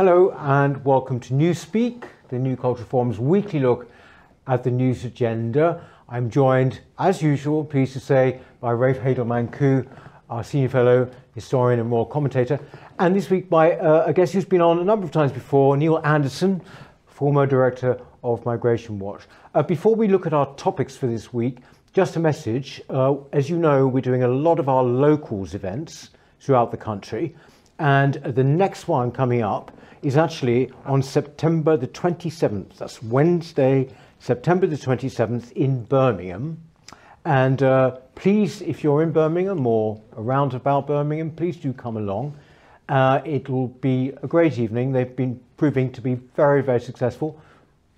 Hello and welcome to Newspeak, the New Culture Forum's weekly look at the news agenda. I'm joined, as usual, pleased to say, by Rafe Heydel-Mankoo, our senior fellow, historian and moral commentator, and this week by uh, a guest who's been on a number of times before, Neil Anderson, former director of Migration Watch. Uh, before we look at our topics for this week, just a message. Uh, as you know, we're doing a lot of our locals events throughout the country, and the next one coming up is actually on September the 27th. That's Wednesday, September the 27th in Birmingham. And uh, please, if you're in Birmingham or around about Birmingham, please do come along. Uh, it will be a great evening. They've been proving to be very, very successful.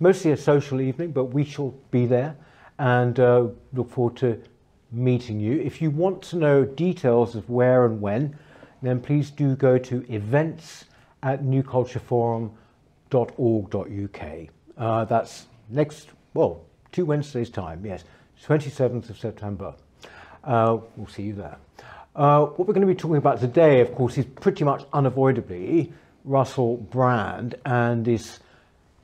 Mostly a social evening, but we shall be there and uh, look forward to meeting you. If you want to know details of where and when, then please do go to events at newcultureforum.org.uk. Uh, that's next, well, two Wednesdays' time, yes, 27th of September. Uh, we'll see you there. Uh, what we're going to be talking about today, of course, is pretty much unavoidably Russell Brand and this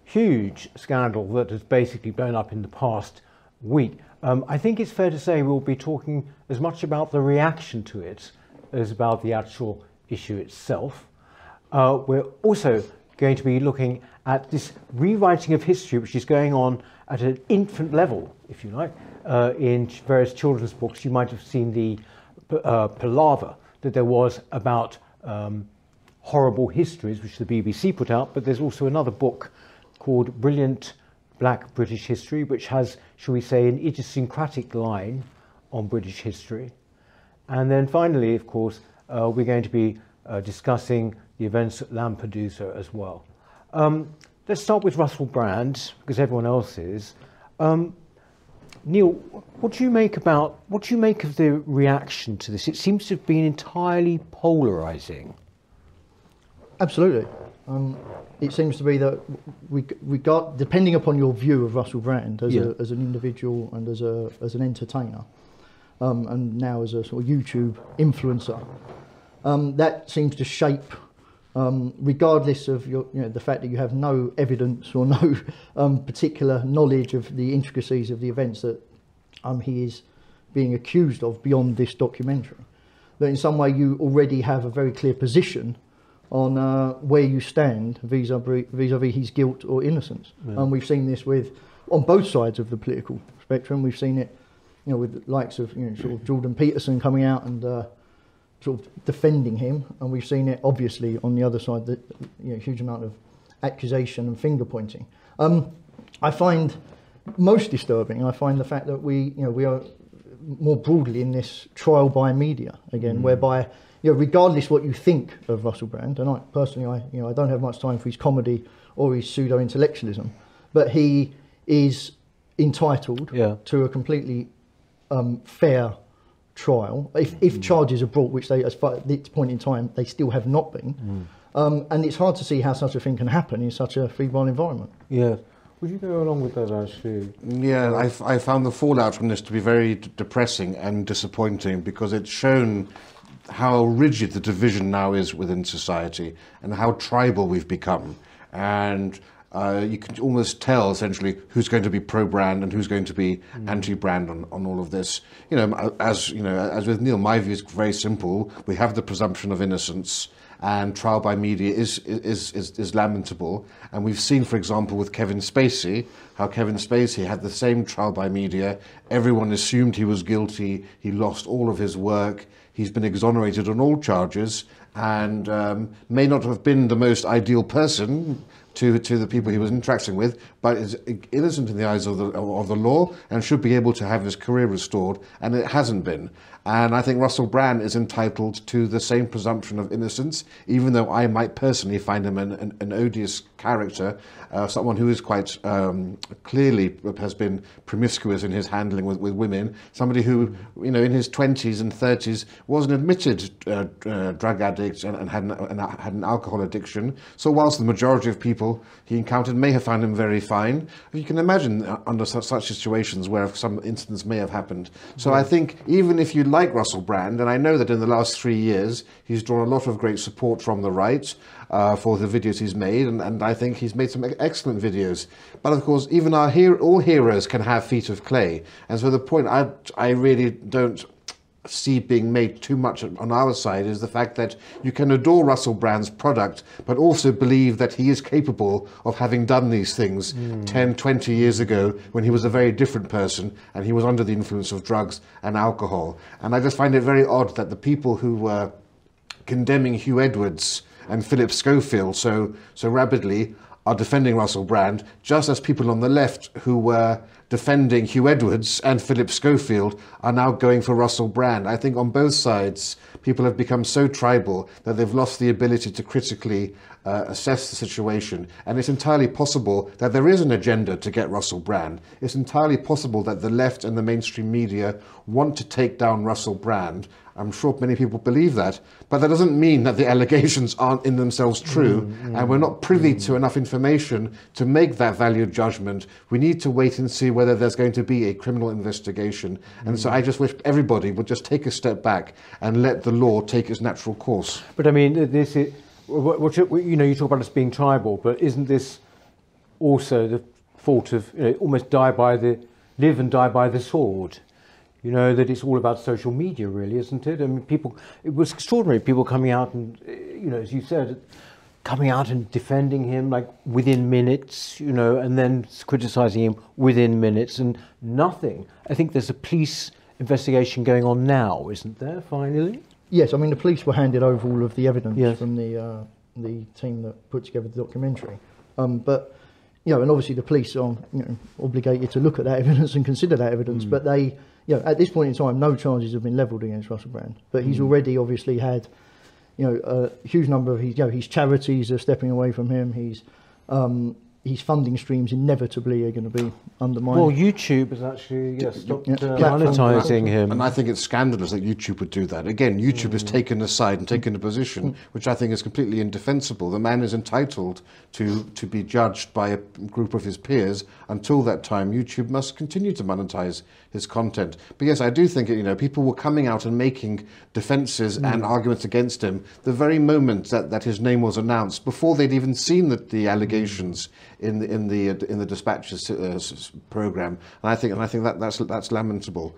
huge scandal that has basically blown up in the past week. Um, I think it's fair to say we'll be talking as much about the reaction to it as about the actual issue itself. Uh, we're also going to be looking at this rewriting of history, which is going on at an infant level, if you like, uh, in various children's books. You might have seen the uh, palaver that there was about um, horrible histories, which the BBC put out, but there's also another book called Brilliant Black British History, which has, shall we say, an idiosyncratic line on British history. And then finally, of course, uh, we're going to be uh, discussing the events at Lampedusa as well. Um, let's start with Russell Brand, because everyone else is. Um, Neil, what do you make about what do you make of the reaction to this? It seems to have been entirely polarizing. Absolutely. Um, it seems to be that we regard, depending upon your view of Russell Brand as, yeah. a, as an individual and as a as an entertainer, um, and now as a sort of YouTube influencer, um, that seems to shape um, regardless of your, you know, the fact that you have no evidence or no um, particular knowledge of the intricacies of the events that um, he is being accused of beyond this documentary. That in some way you already have a very clear position on uh, where you stand vis-a-vis, vis-a-vis his guilt or innocence. Yeah. And we've seen this with on both sides of the political spectrum. We've seen it, you know, with the likes of you know, sort of Jordan Peterson coming out and uh, sort of defending him, and we've seen it obviously on the other side that you know, huge amount of accusation and finger pointing. Um, I find most disturbing. I find the fact that we you know we are more broadly in this trial by media again, mm. whereby you know regardless what you think of Russell Brand, and I personally I you know I don't have much time for his comedy or his pseudo intellectualism, but he is entitled yeah. to a completely um, fair trial, if, if mm. charges are brought, which they, as far at this point in time, they still have not been. Mm. Um, and it's hard to see how such a thing can happen in such a febrile environment. Yeah. Would you go along with that, actually? Yeah, I, I found the fallout from this to be very depressing and disappointing because it's shown how rigid the division now is within society and how tribal we've become. And uh, you can almost tell essentially who's going to be pro-brand and who's going to be mm. anti-brand on, on all of this. You know, as you know, as with Neil, my view is very simple. We have the presumption of innocence, and trial by media is is is, is lamentable. And we've seen, for example, with Kevin Spacey, how Kevin Spacey had the same trial by media. Everyone assumed he was guilty. He lost all of his work. He's been exonerated on all charges and um, may not have been the most ideal person to, to the people he was interacting with, but is innocent in the eyes of the, of the law and should be able to have his career restored, and it hasn't been. And I think Russell Brand is entitled to the same presumption of innocence, even though I might personally find him an, an, an odious character, uh, someone who is quite um, clearly has been promiscuous in his handling with, with women, somebody who, you know, in his 20s and 30s was an admitted uh, uh, drug addict and, and had, an, and had an alcohol addiction. So whilst the majority of people he encountered may have found him very fine, you can imagine uh, under such, such situations where some incidents may have happened. So I think even if you like Russell Brand, and I know that in the last three years he's drawn a lot of great support from the right, uh, for the videos he's made, and, and I think he's made some excellent videos. But of course, even our hero, all heroes can have feet of clay, and so the point I I really don't see being made too much on our side is the fact that you can adore Russell Brand's product, but also believe that he is capable of having done these things hmm. 10, 20 years ago when he was a very different person and he was under the influence of drugs and alcohol. And I just find it very odd that the people who were condemning Hugh Edwards and Philip Schofield so, so rapidly are defending Russell Brand, just as people on the left who were defending Hugh Edwards and Philip Schofield are now going for Russell Brand. I think on both sides, people have become so tribal that they've lost the ability to critically uh, assess the situation. And it's entirely possible that there is an agenda to get Russell Brand. It's entirely possible that the left and the mainstream media want to take down Russell Brand. I'm sure many people believe that, but that doesn't mean that the allegations aren't in themselves true, mm, mm, and we're not privy mm. to enough information to make that valued judgment. We need to wait and see whether there's going to be a criminal investigation. And so I just wish everybody would just take a step back and let the law take its natural course. But I mean, this is you, know. You talk about us being tribal, but isn't this also the fault of you know, almost die by the live and die by the sword? You know that it's all about social media, really, isn't it? I mean, people. It was extraordinary. People coming out and uh, you know, as you said, coming out and defending him like within minutes, you know, and then criticizing him within minutes and nothing. I think there's a police investigation going on now, isn't there? Finally. Yes, I mean the police were handed over all of the evidence Yes. from the uh, the team that put together the documentary. Um, but you know, and obviously the police are you know obligated to look at that evidence and consider that evidence. But they, you know, at this point in time, no charges have been levelled against Russell Brand. But he's already obviously had, you know, a huge number of his, you know, his charities are stepping away from him. He's um, his funding streams inevitably are going to be undermined. Well, YouTube has actually yeah, stopped yeah, uh, monetizing him. And I think it's scandalous that YouTube would do that. Again, YouTube has mm. taken a side and taken a mm. position mm. which I think is completely indefensible. The man is entitled to, to be judged by a group of his peers. Until that time, YouTube must continue to monetize his content. But yes, I do think you know people were coming out and making defenses and arguments against him the very moment that, that his name was announced, before they'd even seen the, the allegations in the in the in the dispatches uh, program. And I think and I think that that's that's lamentable.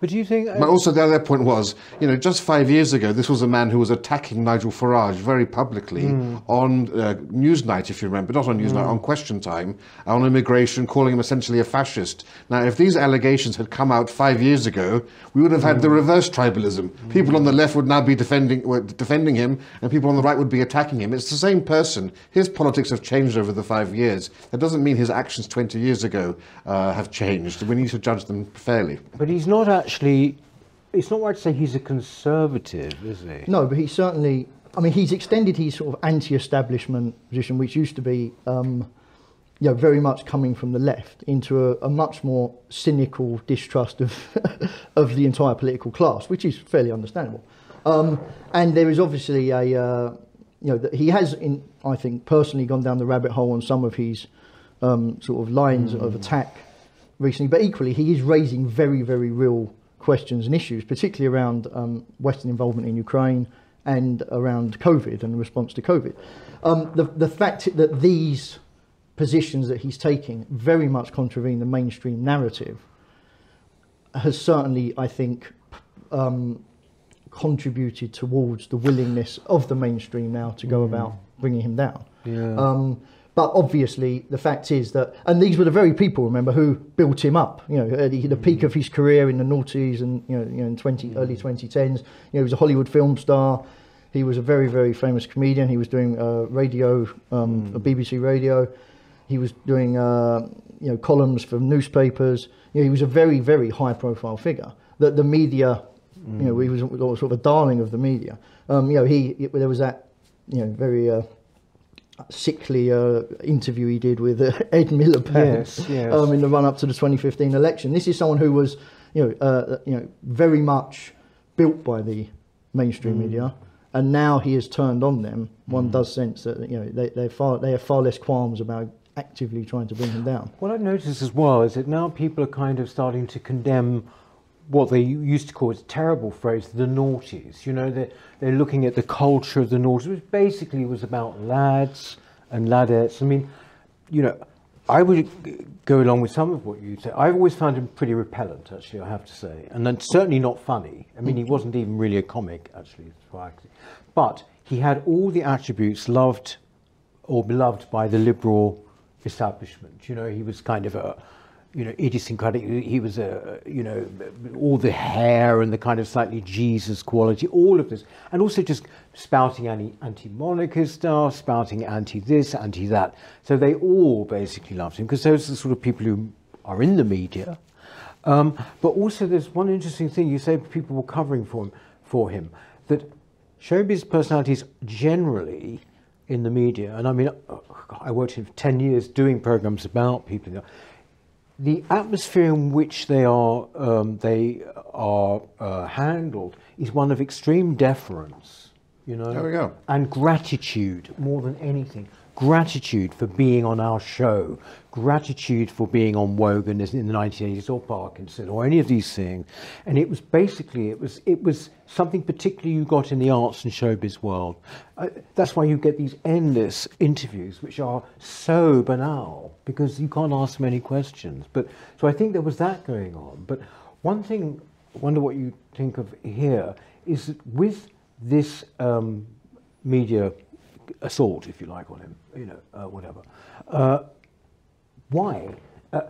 but do you think? uh, But also, the other point was, you know, just five years ago, this was a man who was attacking Nigel Farage very publicly on uh, Newsnight, if you remember, not on Newsnight, on Question Time, on immigration, calling him essentially a fascist. Now, if these allegations had come out five years ago, we would have had the reverse tribalism. People on the left would now be defending defending him, and people on the right would be attacking him. It's the same person. His politics have changed over the five years. That doesn't mean his actions 20 years ago uh, have changed. We need to judge them fairly. but he's not actually. It's not right to say he's a conservative, is he? No, but he's certainly. I mean, he's extended his sort of anti-establishment position, which used to be, um, you know, very much coming from the left, into a, a much more cynical distrust of of the entire political class, which is fairly understandable. Um, and there is obviously a, uh, you know, that he has, in I think, personally gone down the rabbit hole on some of his um, sort of lines of attack recently, but equally he is raising very, very real questions and issues, particularly around um, Western involvement in Ukraine and around COVID and the response to COVID. Um, the, the fact that these positions that he's taking very much contravene the mainstream narrative has certainly, I think, um, contributed towards the willingness of the mainstream now to go about bringing him down. Yeah. Um, but obviously, the fact is that, and these were the very people, remember, who built him up. You know, at the, the peak of his career in the noughties and you know, you know in 20, early 2010s. You know, he was a Hollywood film star. He was a very, very famous comedian. He was doing uh, radio, um, a BBC radio. He was doing, uh, you know, columns for newspapers. You know, he was a very, very high-profile figure. That the media, you know, he was sort of a darling of the media. Um, you know, he there was that, you know, very. Uh, sickly uh, interview he did with uh, Ed Miliband Yes, yes. Um, in the run up to the 2015 election. This is someone who was, you know, uh, you know, very much built by the mainstream media, and now he has turned on them. One does sense that you know they they far they have far less qualms about actively trying to bring him down. What I've noticed as well is that now people are kind of starting to condemn what they used to call its terrible phrase, the noughties. You know, they're, they're looking at the culture of the noughties, which basically was about lads and ladettes. I mean, you know, I would go along with some of what you say. I've always found him pretty repellent, actually, I have to say. And then certainly not funny. I mean, he wasn't even really a comic, actually. But he had all the attributes loved or beloved by the liberal establishment. You know, he was kind of a, you know, idiosyncratic. He was a, you know, all the hair and the kind of slightly Jesus quality, all of this, and also just spouting anti anti-monarchist stuff, spouting anti this, anti that. So they all basically loved him because those are the sort of people who are in the media. Um, but also, there's one interesting thing you say people were covering for him, for him that showbiz personalities generally in the media, and I mean, I worked for 10 years doing programs about people the atmosphere in which they are um, they are uh, handled is one of extreme deference, you know, there we go. and gratitude more than anything gratitude for being on our show, gratitude for being on Wogan in the 1980s or Parkinson or any of these things. And it was basically, it was, it was something particularly you got in the arts and showbiz world. Uh, that's why you get these endless interviews, which are so banal because you can't ask many questions. But so I think there was that going on. But one thing, I wonder what you think of here, is that with this um, media assault, if you like, on him, you know, uh, whatever. Uh, why? Uh,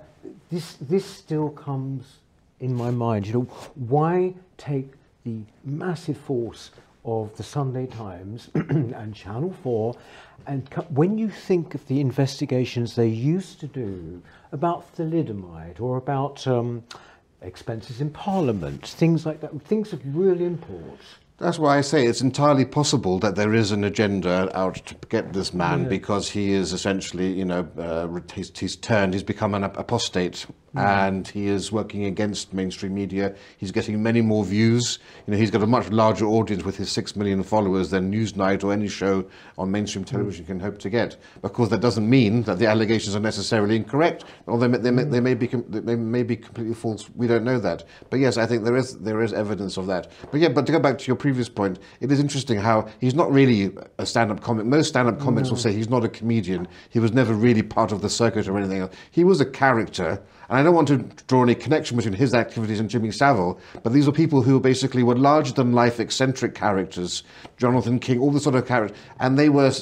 this, this still comes in my mind. You know, why take the massive force of the Sunday Times and Channel 4 and when you think of the investigations they used to do about thalidomide or about um, expenses in Parliament, things like that, things of real import, that's why I say it's entirely possible that there is an agenda out to get this man yeah. because he is essentially, you know, uh, he's, he's, turned, he's become an apostate Mm. and he is working against mainstream media. He's getting many more views. You know, he's got a much larger audience with his six million followers than Newsnight or any show on mainstream television mm. can hope to get. Of course, that doesn't mean that the allegations are necessarily incorrect, or they may, they may, they may be they may be completely false. We don't know that. But yes, I think there is there is evidence of that. But yeah, but to go back to your previous point, it is interesting how he's not really a stand-up comic. Most stand-up comics no. will say he's not a comedian. He was never really part of the circuit or anything else. He was a character and I don't want to draw any connection between his activities and Jimmy Savile, but these were people who basically were larger than life eccentric characters, Jonathan King, all the sort of characters, and they were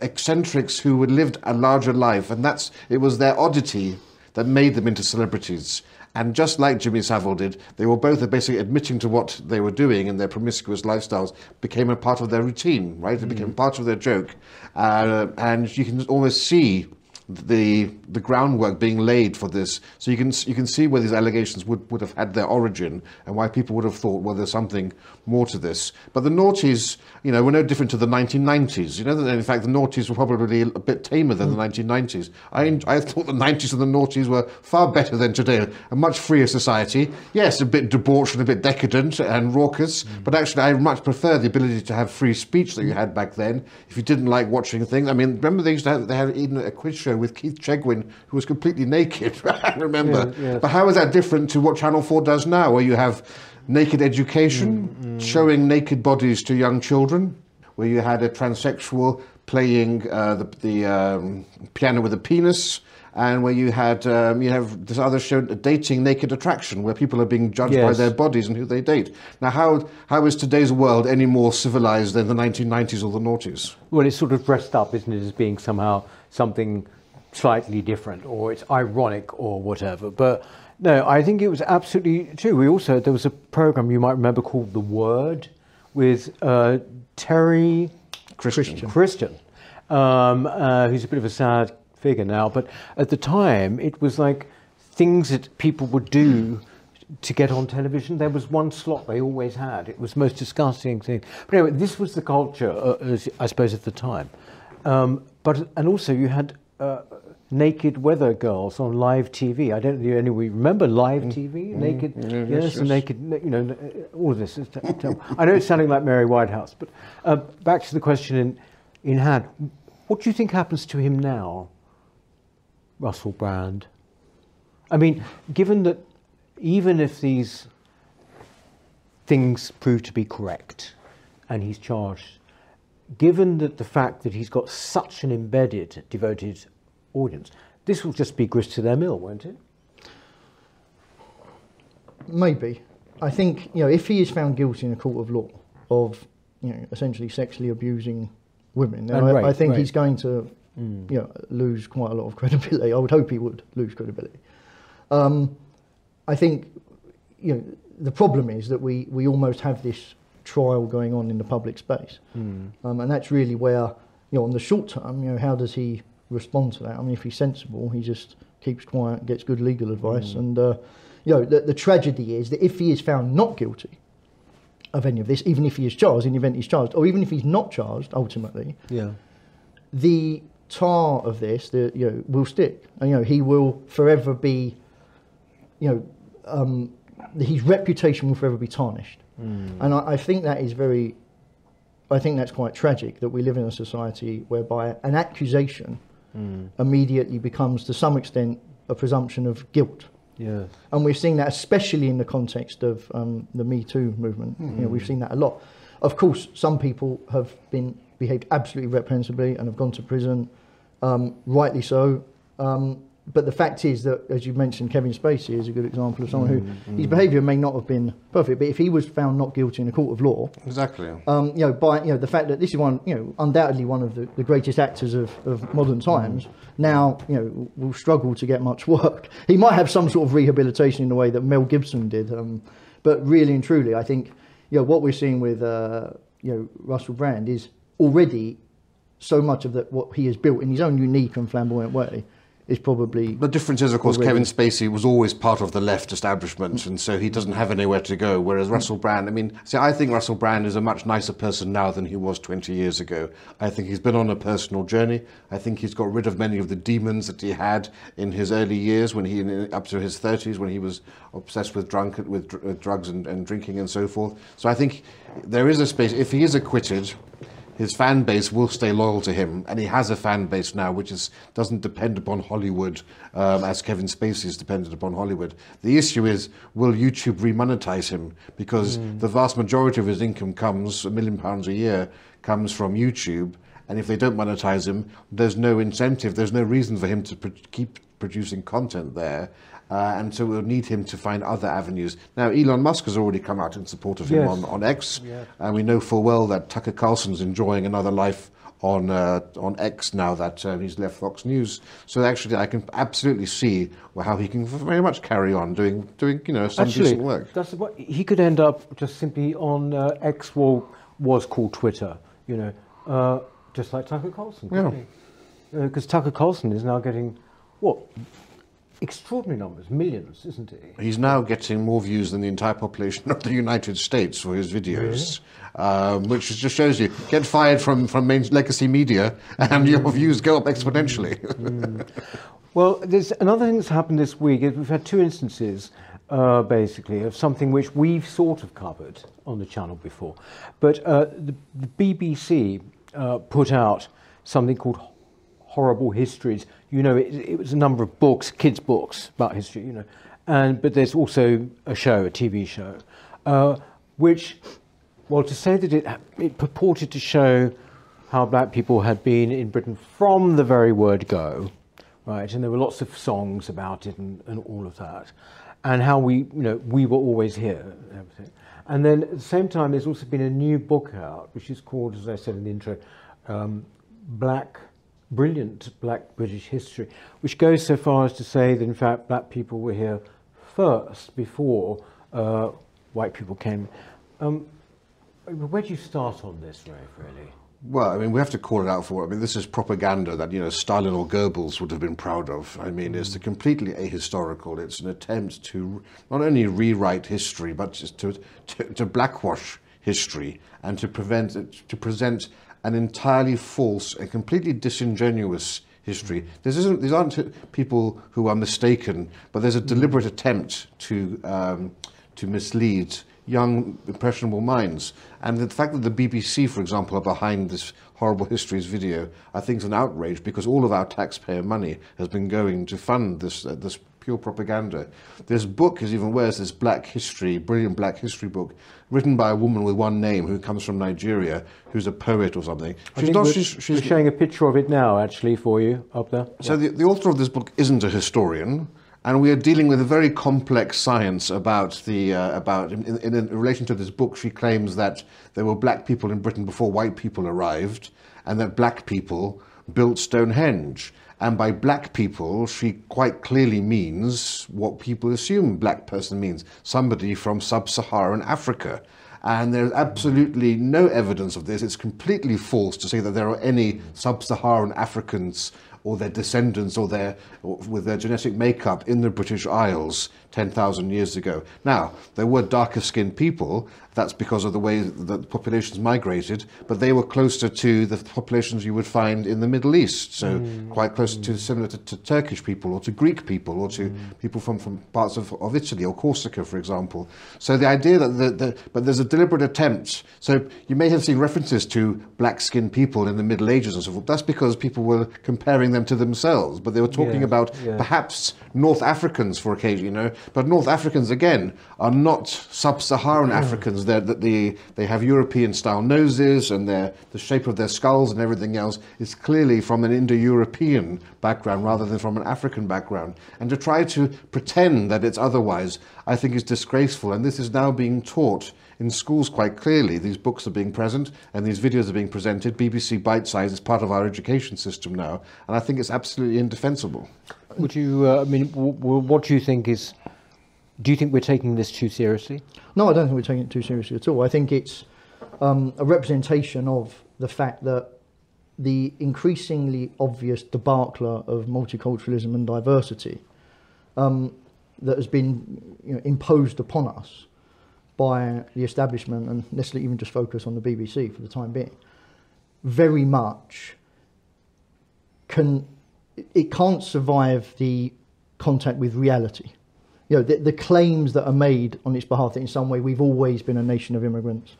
eccentrics who had lived a larger life, and that's it was their oddity that made them into celebrities. And just like Jimmy Savile did, they were both basically admitting to what they were doing and their promiscuous lifestyles became a part of their routine, right? It mm. became part of their joke. Uh, and you can almost see the the groundwork being laid for this. So you can you can see where these allegations would, would have had their origin and why people would have thought, well, there's something more to this. But the noughties, you know, were no different to the 1990s. You know, in fact, the noughties were probably a bit tamer than mm. the 1990s. I I thought the 90s and the noughties were far better than today. A much freer society. Yes, a bit debauched and a bit decadent and raucous, mm. but actually, I much prefer the ability to have free speech that you had back then. If you didn't like watching things, I mean, remember they used to have they had even a quiz show with Keith Chegwin, who was completely naked, I remember. Yeah, yes. But how is that different to what Channel 4 does now, where you have naked education, mm, mm. showing naked bodies to young children, where you had a transsexual playing uh, the, the um, piano with a penis, and where you had um, you have this other show, dating naked attraction, where people are being judged yes. by their bodies and who they date. Now, how how is today's world any more civilized than the 1990s or the noughties? Well, it's sort of dressed up, isn't it, as being somehow something slightly different or it's ironic or whatever. But no, I think it was absolutely true. We also, there was a program you might remember called The Word with uh, Terry Christian, Christian um, uh, who's a bit of a sad figure now. But at the time, it was like things that people would do to get on television. There was one slot they always had. It was the most disgusting thing. But anyway, this was the culture, uh, I suppose, at the time. Um, but and also you had uh, naked weather girls on live TV. I don't know any we remember live mm. TV, mm. naked, mm. yes, yes, naked, you know, all of this. Is I know it's sounding like Mary Whitehouse, but uh, back to the question in, in hand. What do you think happens to him now, Russell Brand? I mean, given that even if these things prove to be correct and he's charged, given that the fact that he's got such an embedded, devoted audience, this will just be grist to their mill, won't it? Maybe. I think you know if he is found guilty in a court of law of you know essentially sexually abusing women, then I, rape, I think he's going to Mm. you know lose quite a lot of credibility. I would hope he would lose credibility. Um, I think you know the problem is that we we almost have this trial going on in the public space, Mm. um, and that's really where you know on the short term, you know how does he respond to that? I mean, if he's sensible, he just keeps quiet, gets good legal advice, Mm. and uh, you know the, the tragedy is that if he is found not guilty of any of this, even if he is charged, in the event he's charged, or even if he's not charged, ultimately, Yeah. the tar of this, the you know, will stick, and you know he will forever be, you know, um, his reputation will forever be tarnished, Mm. and I, I think that is very, I think that's quite tragic that we live in a society whereby an accusation Mm. immediately becomes, to some extent, a presumption of guilt. Yes. And we're seeing that especially in the context of um, the Me Too movement. You know, we've seen that a lot. Of course, some people have been behaved absolutely reprehensibly and have gone to prison, um, rightly so. Um, but the fact is that, as you mentioned, Kevin Spacey is a good example of someone who his behaviour may not have been perfect, but if he was found not guilty in a court of law, Exactly. um, you know, by you know the fact that this is one, you know, undoubtedly one of the, the greatest actors of, of modern times. Now, you know, will struggle to get much work. He might have some sort of rehabilitation in the way that Mel Gibson did, um, but really and truly, I think, you know, what we're seeing with uh, you know Russell Brand is already so much of that what he has built in his own unique and flamboyant way is probably The difference is, of course, Already. Kevin Spacey was always part of the left establishment, and so he doesn't have anywhere to go. Whereas Russell Brand, I mean, see, I think Russell Brand is a much nicer person now than he was 20 years ago. I think he's been on a personal journey. I think he's got rid of many of the demons that he had in his early years, when he up to his 30s, when he was obsessed with drunk with, with uh, drugs and, and drinking and so forth. So I think there is a space. If he is acquitted, his fan base will stay loyal to him, and he has a fan base now which is doesn't depend upon Hollywood um, as Kevin Spacey is dependent upon Hollywood. The issue is, will YouTube remonetize him? Because the vast majority of his income comes a million pounds a year comes from YouTube, and if they don't monetize him, there's no incentive, there's no reason for him to pro- keep producing content there. Uh, and so we'll need him to find other avenues. Now, Elon Musk has already come out in support of him Yes. on, on X, Yes. and we know full well that Tucker Carlson's enjoying another life on uh, on X now that uh, he's left Fox News. So actually, I can absolutely see how he can very much carry on doing doing you know some Actually, decent work. that's what he could end up just simply on uh, X, well, was called Twitter. You know, uh, just like Tucker Carlson. Because Tucker Carlson is now getting what extraordinary numbers, millions, isn't he? He's now getting more views than the entire population of the United States for his videos, um, which just shows you get fired from from main legacy media and your views go up exponentially. Well, there's another thing that's happened this week. Is we've had two instances, uh, basically, of something which we've sort of covered on the channel before. But uh, the, the BBC uh, put out something called Horrible Histories. You know, it, it was a number of books, kids' books about history. You know, and but there's also a show, a TV show, uh, which, well, to say that it it purported to show how black people had been in Britain from the very word go right? And there were lots of songs about it and, and all of that, and how we, you know, we were always here and everything. And then at the same time, there's also been a new book out, which is called, as I said in the intro, um, Black, Brilliant Black British History, which goes so far as to say that in fact black people were here first before uh, white people came. Um, where do you start on this, Rafe, really? Well, I mean, we have to call it out for what I mean. This is propaganda that you know Stalin or Goebbels would have been proud of. I mean, it's completely ahistorical. It's an attempt to not only rewrite history, but just to to, to blackwash history and to prevent it, to present an entirely false and completely disingenuous history. This isn't. These aren't people who are mistaken, but there's a deliberate attempt to um, to mislead young, impressionable minds. And the fact that the BBC, for example, are behind this horrible histories video, I think is an outrage because all of our taxpayer money has been going to fund this uh, this pure propaganda. This book is even worse. This Black History, brilliant Black History book, written by a woman with one name who comes from Nigeria, who's a poet or something. She's not. we're, She's, she's we're showing a picture of it now, actually, for you up there. so the, the author of this book isn't a historian, and we are dealing with a very complex science about the uh, about in, in, in relation to this book. She claims that there were black people in Britain before white people arrived, and that black people built Stonehenge. And by black people, she quite clearly means what people assume black person means somebody from sub Saharan Africa. And there's absolutely no evidence of this. It's completely false to say that there are any sub Saharan Africans or their descendants or their or with their genetic makeup in the British Isles 10,000 years ago. Now, there were darker skinned people. That's because of the way that the populations migrated, but they were closer to the populations you would find in the Middle East. So hmm. quite close to similar to, to Turkish people or to Greek people or to hmm. people from, from parts of, of Italy or Corsica, for example. So the idea that the, the but there's a deliberate attempt. So you may have seen references to black skinned people in the Middle Ages and so forth. That's because people were comparing them to themselves, but they were talking Yeah, about yeah. perhaps North Africans for occasion, you know. But North Africans again are not sub-Saharan Africans. They're that the they have European style noses and their the shape of their skulls and everything else is clearly from an Indo-European background rather than from an African background. And to try to pretend that it's otherwise, I think is disgraceful. And this is now being taught in schools quite clearly. These books are being present and these videos are being presented. BBC Bitesize is part of our education system now, and I think it's absolutely indefensible. Would you, uh, I mean, w- w- what do you think is, do you think we're taking this too seriously? No, I don't think we're taking it too seriously at all. I think it's um, a representation of the fact that the increasingly obvious debacle of multiculturalism and diversity um, that has been you know, imposed upon us by the establishment, and let's even just focus on the BBC for the time being, very much can it can't survive the contact with reality. You know, the, the claims that are made on its behalf that in some way we've always been a nation of immigrants.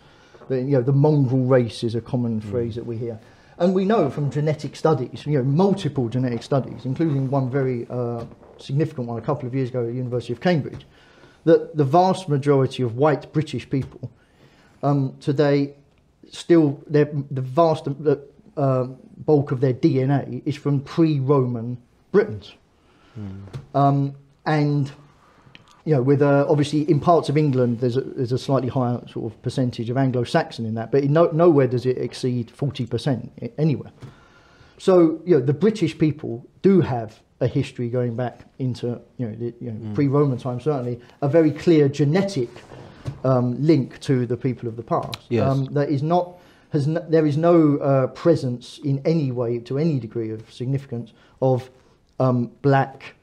That, you know, the mongrel race is a common phrase that we hear. And we know from genetic studies, you know, multiple genetic studies, including one very uh, significant one a couple of years ago at the University of Cambridge, that the vast majority of white British people um, today still the vast uh, bulk of their DNA is from pre-Roman Britons, um, and you know, with uh, obviously in parts of England, there's a, there's a slightly higher sort of percentage of Anglo-Saxon in that, but in no, nowhere does it exceed forty percent anywhere. So you know, the British people do have a history going back into you know, the, you know pre-Roman times. Certainly, a very clear genetic um, link to the people of the past. Yes. Um, that is not has no, there is no uh, presence in any way to any degree of significance of um, black,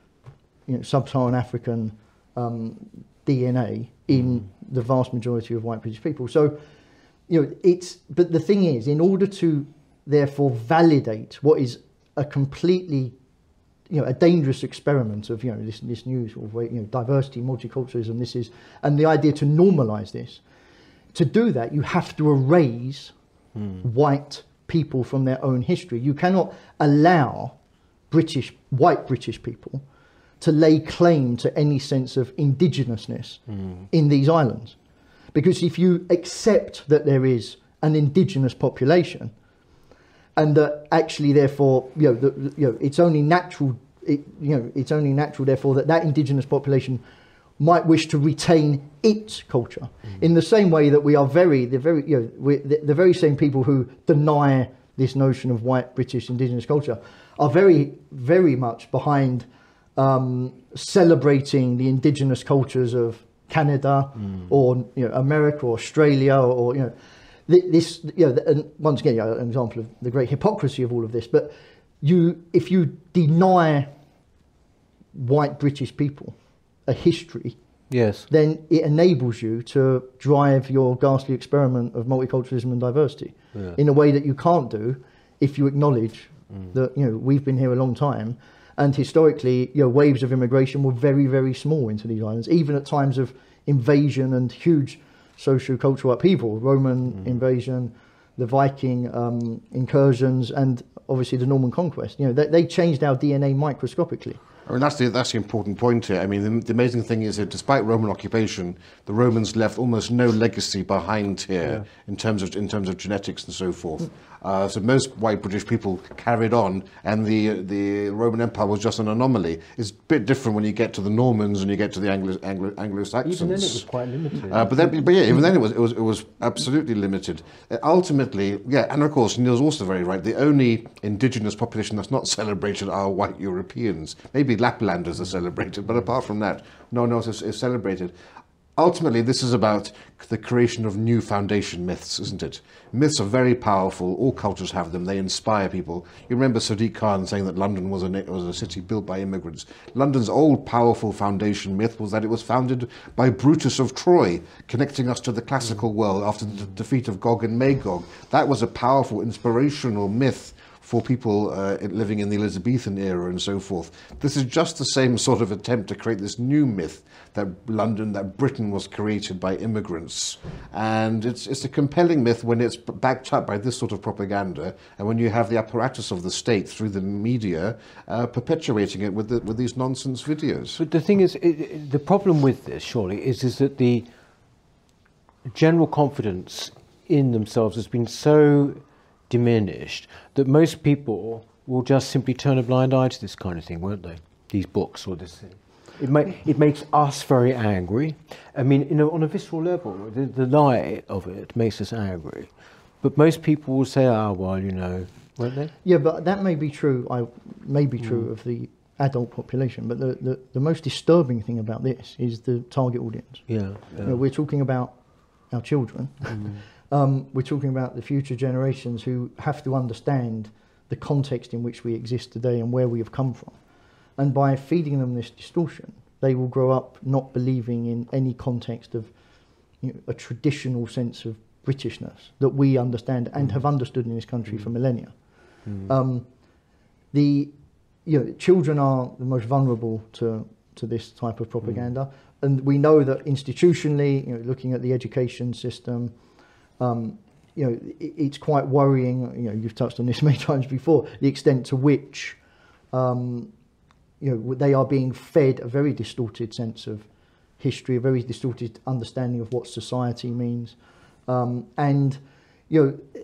you know, sub-Saharan African um, DNA in the vast majority of white British people. So, you know, it's but the thing is, in order to therefore validate what is a completely you know, a dangerous experiment of, you know, this, this new sort of way, you know, diversity, multiculturalism, this is, and the idea to normalize this. To do that, you have to erase hmm. white people from their own history. You cannot allow British, white British people to lay claim to any sense of indigenousness hmm. in these islands. Because if you accept that there is an indigenous population, and that actually, therefore, you know, the, you know, it's only natural. It, you know, it's only natural, therefore, that that indigenous population might wish to retain its culture in the same way that we are very, the very, you know, we the, the very same people who deny this notion of white British indigenous culture are very, very much behind um, celebrating the indigenous cultures of Canada or you know, America or Australia or, you know this you know and once again you know, an example of the great hypocrisy of all of this but you if you deny white British people a history Yes. then it enables you to drive your ghastly experiment of multiculturalism and diversity Yeah. in a way that you can't do if you acknowledge mm. that you know we've been here a long time and historically you know waves of immigration were very very small into these islands even at times of invasion and huge socio-cultural upheaval roman invasion the viking um, incursions and obviously the norman conquest you know they, they changed our dna microscopically I mean, that's the, that's the important point here. I mean, the, the amazing thing is that despite Roman occupation, the Romans left almost no legacy behind here in terms of in terms of genetics and so forth. Uh, so most white British people carried on, and the the Roman Empire was just an anomaly. It's a bit different when you get to the Normans and you get to the Anglo Anglo Anglo Saxons. Even then, it was quite limited. Uh, but then, but yeah, even then it was it was it was absolutely limited. Uh, ultimately, yeah, and of course Neil's also very right. The only indigenous population that's not celebrated are white Europeans. Maybe Laplanders are celebrated, but apart from that, no one else is, is celebrated. Ultimately, this is about the creation of new foundation myths, isn't it? Myths are very powerful. All cultures have them. They inspire people. You remember Sadiq Khan saying that London was a, was a city built by immigrants. London's old powerful foundation myth was that it was founded by Brutus of Troy, connecting us to the classical world after the defeat of Gog and Magog. That was a powerful, inspirational myth for people uh, living in the Elizabethan era and so forth. This is just the same sort of attempt to create this new myth that London, that Britain was created by immigrants. And it's, it's a compelling myth when it's backed up by this sort of propaganda and when you have the apparatus of the state through the media uh, perpetuating it with, the, with these nonsense videos. But the thing is, it, the problem with this, surely, is, is that the general confidence in themselves has been so diminished that most people will just simply turn a blind eye to this kind of thing, won't they? These books or this thing. It, may, it makes us very angry. I mean, you know, on a visceral level, the, the lie of it makes us angry. But most people will say, "Ah, oh, well, you know," won't they? Yeah, but that may be true. I may be true mm. of the adult population, but the, the, the, most disturbing thing about this is the target audience. Yeah, yeah. You know, we're talking about our children. Mm. Um, we're talking about the future generations who have to understand the context in which we exist today and where we have come from. And by feeding them this distortion, they will grow up not believing in any context of you know, a traditional sense of Britishness that we understand and mm. have understood in this country mm. for millennia. Mm. Um, the you know, children are the most vulnerable to, to this type of propaganda. Mm. And we know that institutionally, you know, looking at the education system, um, you know, it, it's quite worrying. You know, you've touched on this many times before. The extent to which, um, you know, they are being fed a very distorted sense of history, a very distorted understanding of what society means, um, and you know,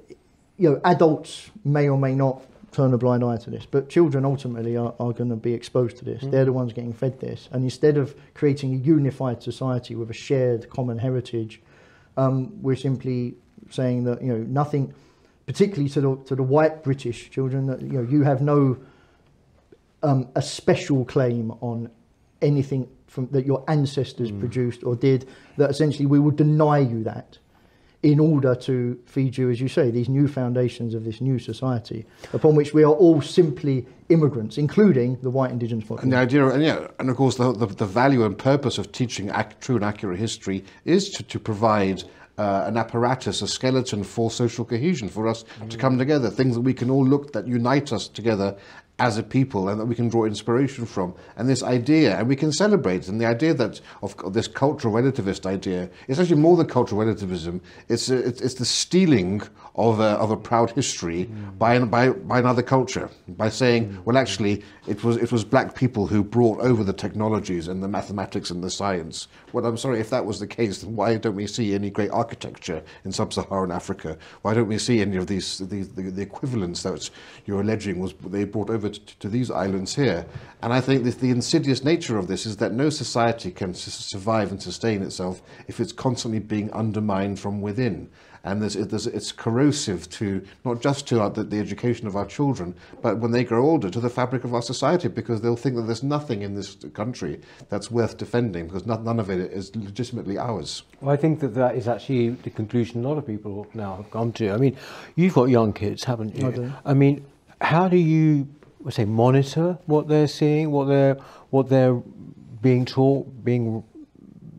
you know, adults may or may not turn a blind eye to this, but children ultimately are, are going to be exposed to this. Mm. They're the ones getting fed this, and instead of creating a unified society with a shared common heritage um, we're simply saying that you know nothing, particularly to the to the white British children, that you know you have no um, a special claim on anything from that your ancestors mm. produced or did. That essentially we will deny you that in order to feed you, as you say, these new foundations of this new society, upon which we are all simply immigrants, including the white indigenous population. And the idea, and yeah, and of course, the, the, the value and purpose of teaching ac- true and accurate history is to, to provide uh, an apparatus, a skeleton for social cohesion, for us mm. to come together, things that we can all look that unite us together as a people and that we can draw inspiration from. And this idea, and we can celebrate, and the idea that of, this cultural relativist idea, it's actually more than cultural relativism. It's, a, it's, it's, the stealing of a, of a proud history mm. by, by, by another culture, by saying, mm. well, actually, it was, it was black people who brought over the technologies and the mathematics and the science. Well, I'm sorry, if that was the case, then why don't we see any great architecture in sub-Saharan Africa? Why don't we see any of these, these the, the equivalents that you're alleging was they brought over to, to these islands here? And I think the insidious nature of this is that no society can survive and sustain itself if it's constantly being undermined from within and there's, there's, it's corrosive to not just to our, the, the, education of our children, but when they grow older, to the fabric of our society, because they'll think that there's nothing in this country that's worth defending, because not, none of it is legitimately ours. Well, I think that that is actually the conclusion a lot of people now have come to. I mean, you've got young kids, haven't you? I do. I mean, how do you say monitor what they're seeing, what they're what they're being taught, being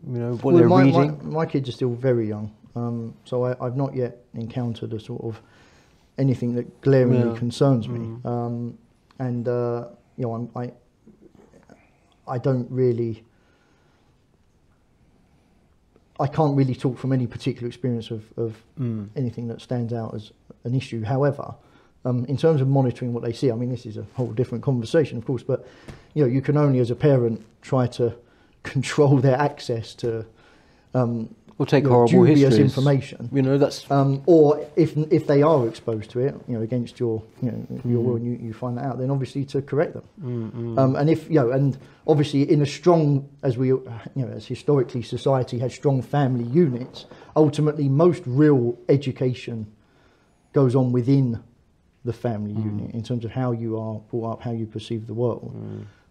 you know what well, they're my, reading? My, my kids are still very young. Um, so I, have not yet encountered a sort of anything that glaringly yeah. concerns me. Mm. Um, and uh, you know, I'm, I I don't really. I can't really talk from any particular experience of, of mm. anything that stands out as an issue. However, Um, in terms of monitoring what they see, I mean, this is a whole different conversation, of course, but you know, you can only as a parent try to control their access to um, Or take you know, horrible dubious histories. information. You know, that's Um, or if if they are exposed to it, you know, against your you know your Mm. will, and you, you find that out, then obviously to correct them. Um, and if you know, and obviously in a strong, as we you know, as historically society has strong family units, ultimately most real education goes on within the family Mm. unit in terms of how you are brought up, how you perceive the world.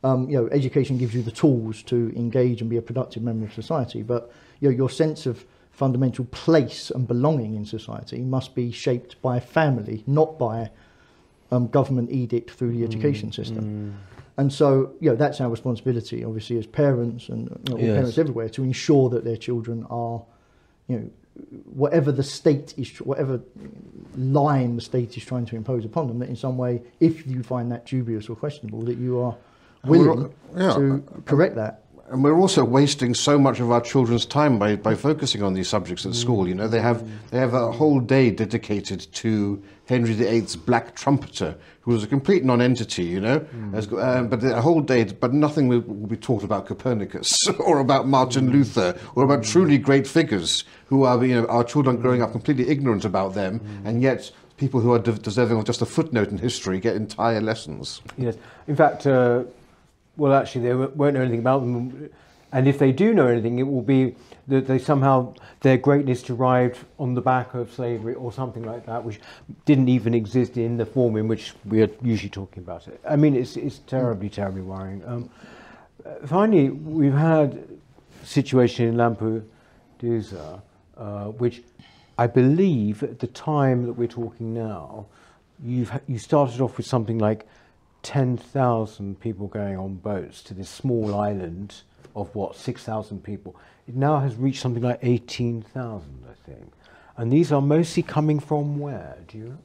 Um, you know, education gives you the tools to engage and be a productive member of society, but you know, your sense of fundamental place and belonging in society must be shaped by family, not by um, government edict through the education system. And so, you know, that's our responsibility, obviously, as parents and you know, Yes. parents everywhere, to ensure that their children are, you know, whatever the state is, whatever line the state is trying to impose upon them, that in some way, if you find that dubious or questionable, that you are willing yeah. to correct that. And we're also wasting so much of our children's time by, by focusing on these subjects at school. You know, they have mm. they have a whole day dedicated to Henry VIII's Black Trumpeter, who was a complete non-entity. You know, mm. as, um, uh, but a whole day, but nothing will, will be taught about Copernicus or about Martin mm. Luther or about truly great figures who are you know our children growing up completely ignorant about them, and yet people who are de- deserving of just a footnote in history get entire lessons. Yes. In fact, uh, well, actually, they won't know anything about them. And if they do know anything, it will be that they somehow, their greatness derived on the back of slavery or something like that, which didn't even exist in the form in which we are usually talking about it. I mean, it's, it's terribly, terribly worrying. Um, uh, finally, we've had a situation in Lampedusa, uh, which I believe at the time that we're talking now, you've you started off with something like 10,000 people going on boats to this small island of what 6,000 people. It now has reached something like 18,000, I think. And these are mostly coming from where? Do you?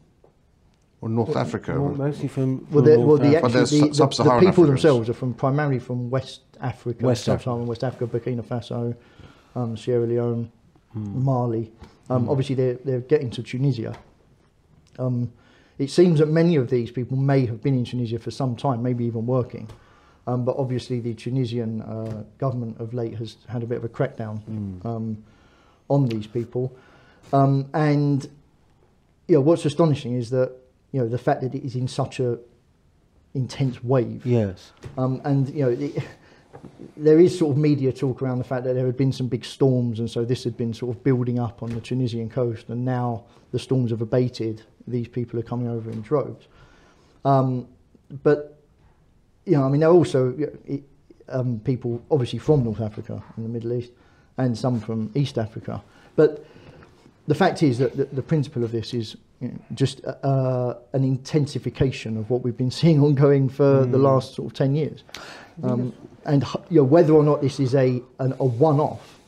Or North Africa. Mo- Mostly from. Well, from the, North well, the, Africa. But actually, the, the, the sub-Saharan people Africans. themselves are from primarily from West Africa, West sub-Saharan West Africa, Burkina Faso, um, Sierra Leone, Mali. Um, Obviously, they're, they're getting to Tunisia. Um, it seems that many of these people may have been in Tunisia for some time, maybe even working. Um, but obviously, the Tunisian uh, government of late has had a bit of a crackdown um, on these people. Um, and you know, what's astonishing is that you know the fact that it is in such a intense wave. Yes. Um, and you know, it, there is sort of media talk around the fact that there had been some big storms, and so this had been sort of building up on the Tunisian coast, and now the storms have abated. These people are coming over in droves. Um, but you know, I mean, there are also it, um, people obviously from North Africa and the Middle East, and some from East Africa. But the fact is that the, the principle of this is you know, just uh, an intensification of what we've been seeing ongoing for the last sort of 10 years. Um, and you know, whether or not this is a, an, a one-off,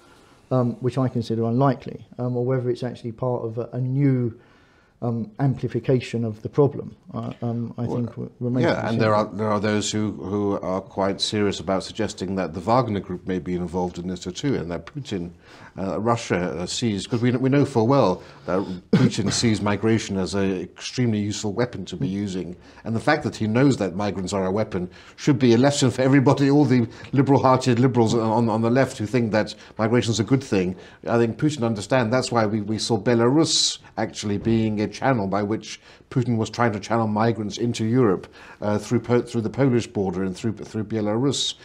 um, which I consider unlikely, um, or whether it's actually part of a, a new um, amplification of the problem, uh, um, I think remains. Yeah, and there are there are those who, who are quite serious about suggesting that the Wagner Group may be involved in this too, and that Putin, uh, Russia uh, sees because we, we know full well that Putin sees migration as an extremely useful weapon to be using, and the fact that he knows that migrants are a weapon should be a lesson for everybody, all the liberal-hearted liberals on on the left who think that migration is a good thing. I think Putin understands that's why we, we saw Belarus actually being a channel by which Putin was trying to channel migrants into Europe uh, through through the Polish border and through through Belarus,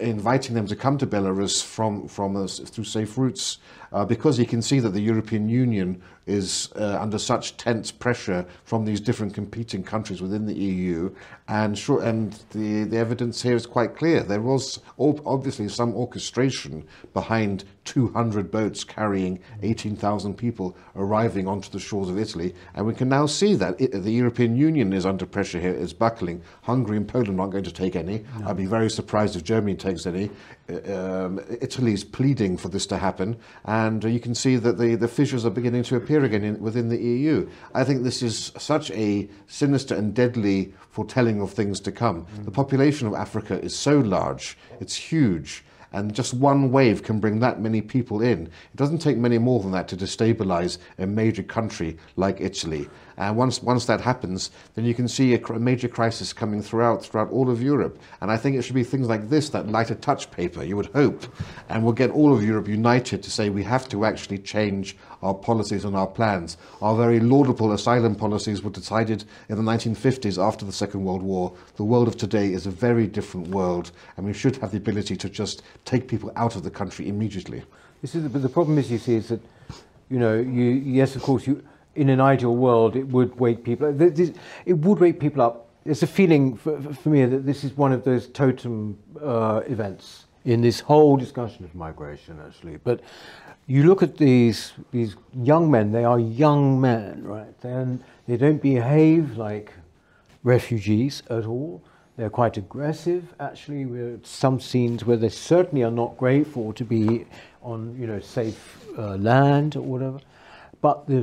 inviting them to come to Belarus from from us through safe routes, uh, because he can see that the European Union is uh, under such tense pressure from these different competing countries within the EU, and sure, and the the evidence here is quite clear. There was obviously some orchestration behind 200 boats carrying 18,000 people arriving onto the shores of Italy, and we can now see that it, the European Union is under pressure here, is buckling. Hungary and Poland aren't going to take any. I'd be very surprised if Germany takes any. Uh, Um, Italy's pleading for this to happen, and uh, you can see that the, the fissures are beginning to appear again in, within the EU. I think this is such a sinister and deadly foretelling of things to come. The population of Africa is so large, it's huge, And just one wave can bring that many people in. It doesn't take many more than that to destabilize a major country like Italy. And once, once that happens, then you can see a major crisis coming throughout, throughout all of Europe. And I think it should be things like this that light a touch paper, you would hope, and we'll get all of Europe united to say we have to actually change our policies and our plans. Our very laudable asylum policies were decided in the 1950s after the Second World War. The world of today is a very different world, and we should have the ability to just take people out of the country immediately. This is, but the problem is, you see, is that, you know, you yes, of course, you in an ideal world, it would wake people. This, it would wake people up. It's a feeling for, for me that this is one of those totem uh, events in this whole discussion of migration, actually. But you look at these these young men; they are young men, right? And they don't behave like refugees at all. They're quite aggressive, actually. We're some scenes where they certainly are not grateful to be on, you know, safe uh, land or whatever. But the,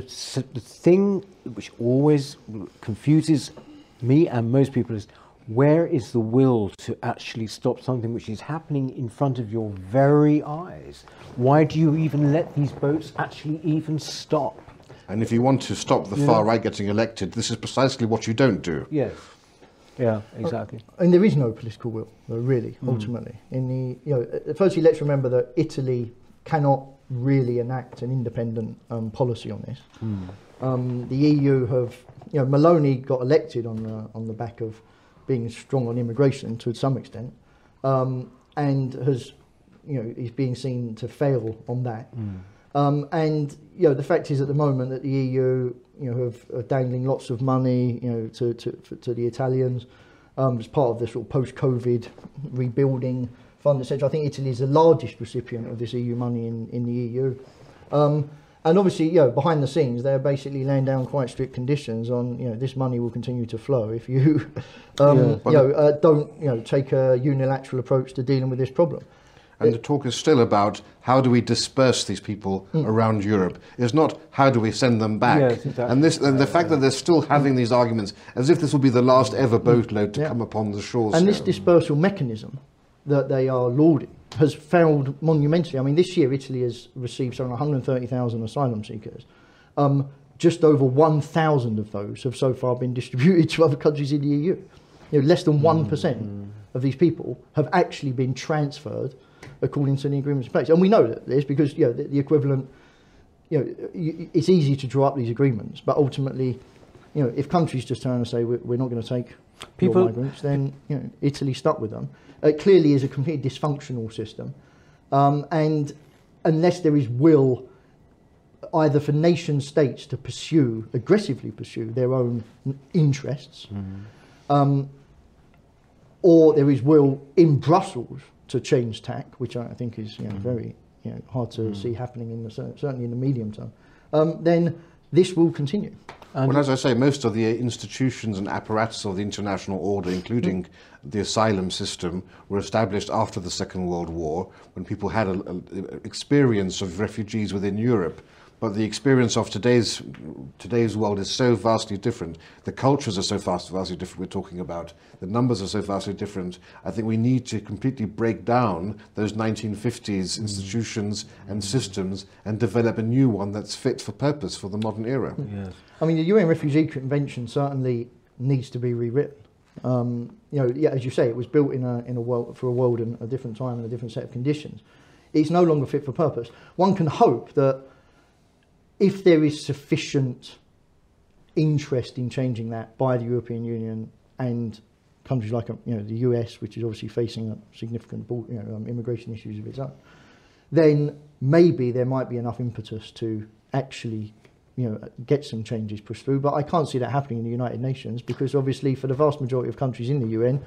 the thing which always confuses me and most people is where is the will to actually stop something which is happening in front of your very eyes? Why do you even let these boats actually even stop? And if you want to stop the far right getting elected, this is precisely what you don't do. Yes. Yeah, exactly. And there is no political will, though, really, ultimately. In the, you know, uh, firstly, let's remember that Italy cannot really enact an independent um, policy on this. Um, the EU have, you know, Meloni got elected on the on the back of being strong on immigration to some extent, um, and has, you know, is being seen to fail on that. Um, and you know, the fact is at the moment that the EU, you know, have are dangling lots of money, you know, to to, to the Italians um, as part of this sort of post-COVID rebuilding fund, etc. I think Italy is the largest recipient of this EU money in, in the EU. Um, and obviously, you know, behind the scenes, they're basically laying down quite strict conditions on, you know, this money will continue to flow if you, um, Yeah. you know, uh, don't, you know, take a unilateral approach to dealing with this problem. And the talk is still about how do we disperse these people around Europe. It's not how do we send them back. Yes, exactly. And this, and the fact that they're still having these arguments, as if this will be the last ever boatload to Yeah. come upon the shores. And this dispersal mechanism that they are lauding has failed monumentally. I mean, this year Italy has received around 130,000 asylum seekers. Um, just over 1,000 of those have so far been distributed to other countries in the EU. You know, less than 1% of these people have actually been transferred according to the agreements in place. And we know that this because you know, the, the equivalent, you know, it's easy to draw up these agreements, but ultimately, you know, if countries just turn and say we're, we're not going to take People- migrants, then you know Italy stuck with them. It clearly is a completely dysfunctional system, um, and unless there is will, either for nation states to pursue aggressively pursue their own interests, um, or there is will in Brussels to change tack, which I think is you know, very you know, hard to see happening in the certainly in the medium term. Um, then this will continue. Well, as I say, most of the institutions and apparatus of the international order, including the asylum system, were established after the Second World War, when people had an experience of refugees within Europe. But the experience of today's today's world is so vastly different. The cultures are so vast, vastly different. We're talking about the numbers are so vastly different. I think we need to completely break down those 1950s institutions and systems and develop a new one that's fit for purpose for the modern era. Yes. I mean, the UN Refugee Convention certainly needs to be rewritten. Um, you know, yeah, as you say, it was built in a in a world for a world in a different time and a different set of conditions. It's no longer fit for purpose. One can hope that if there is sufficient interest in changing that by the European Union and countries like um, you know the US, which is obviously facing significant you know, um, immigration issues of its own, then maybe there might be enough impetus to actually you know get some changes pushed through. But I can't see that happening in the United Nations because obviously for the vast majority of countries in the UN,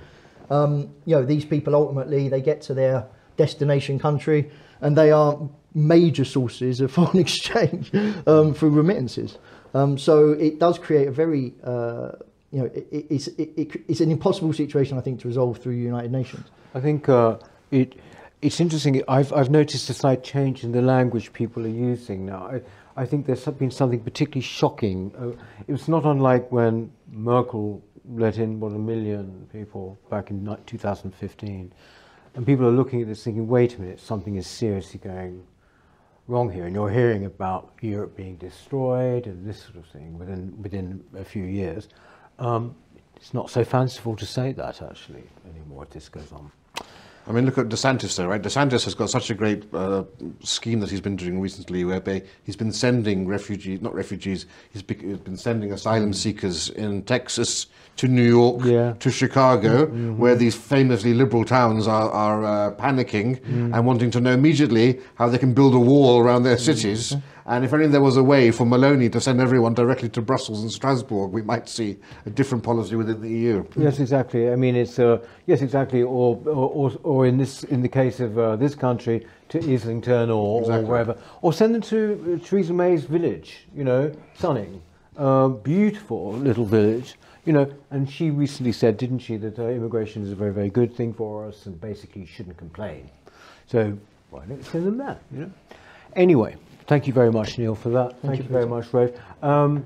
um, you know these people ultimately they get to their destination country and they are major sources of foreign exchange um, through remittances. Um, so it does create a very uh, you know it, it- it's it, it, it's an impossible situation I think to resolve through United Nations. I think uh, it it's interesting. I've I've noticed a slight change in the language people are using now. I, I think there's been something particularly shocking. Uh, it was not unlike when Merkel let in what a million people back in 2015. And people are looking at this thinking, wait a minute, something is seriously going wrong here, and you're hearing about Europe being destroyed and this sort of thing within within a few years. Um, it's not so fanciful to say that actually anymore. If this goes on. I mean, look at DeSantis, though, right? DeSantis has got such a great uh, scheme that he's been doing recently, whereby he's been sending refugees, not refugees, he's been sending asylum seekers in Texas to New York, Yeah. to Chicago, where these famously liberal towns are, are uh, panicking and wanting to know immediately how they can build a wall around their cities. And if only there was a way for Meloni to send everyone directly to Brussels and Strasbourg, we might see a different policy within the EU. Yes, exactly. I mean, it's uh, yes, exactly. Or, or, or, in this, in the case of uh, this country, to Islington or, Exactly. or wherever, or send them to uh, Theresa May's village. You know, Sonning, uh, beautiful little village. You know, and she recently said, didn't she, that uh, immigration is a very, very good thing for us, and basically shouldn't complain. So why don't send them there? You know. Anyway, Thank you very much, Neil, for that. Thank, Thank you, you very much, Rafe. Um,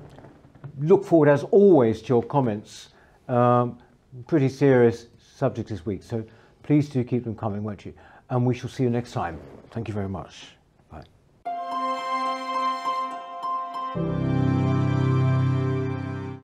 look forward, as always, to your comments. Um, pretty serious subject this week, so please do keep them coming, won't you? And we shall see you next time. Thank you very much. Bye.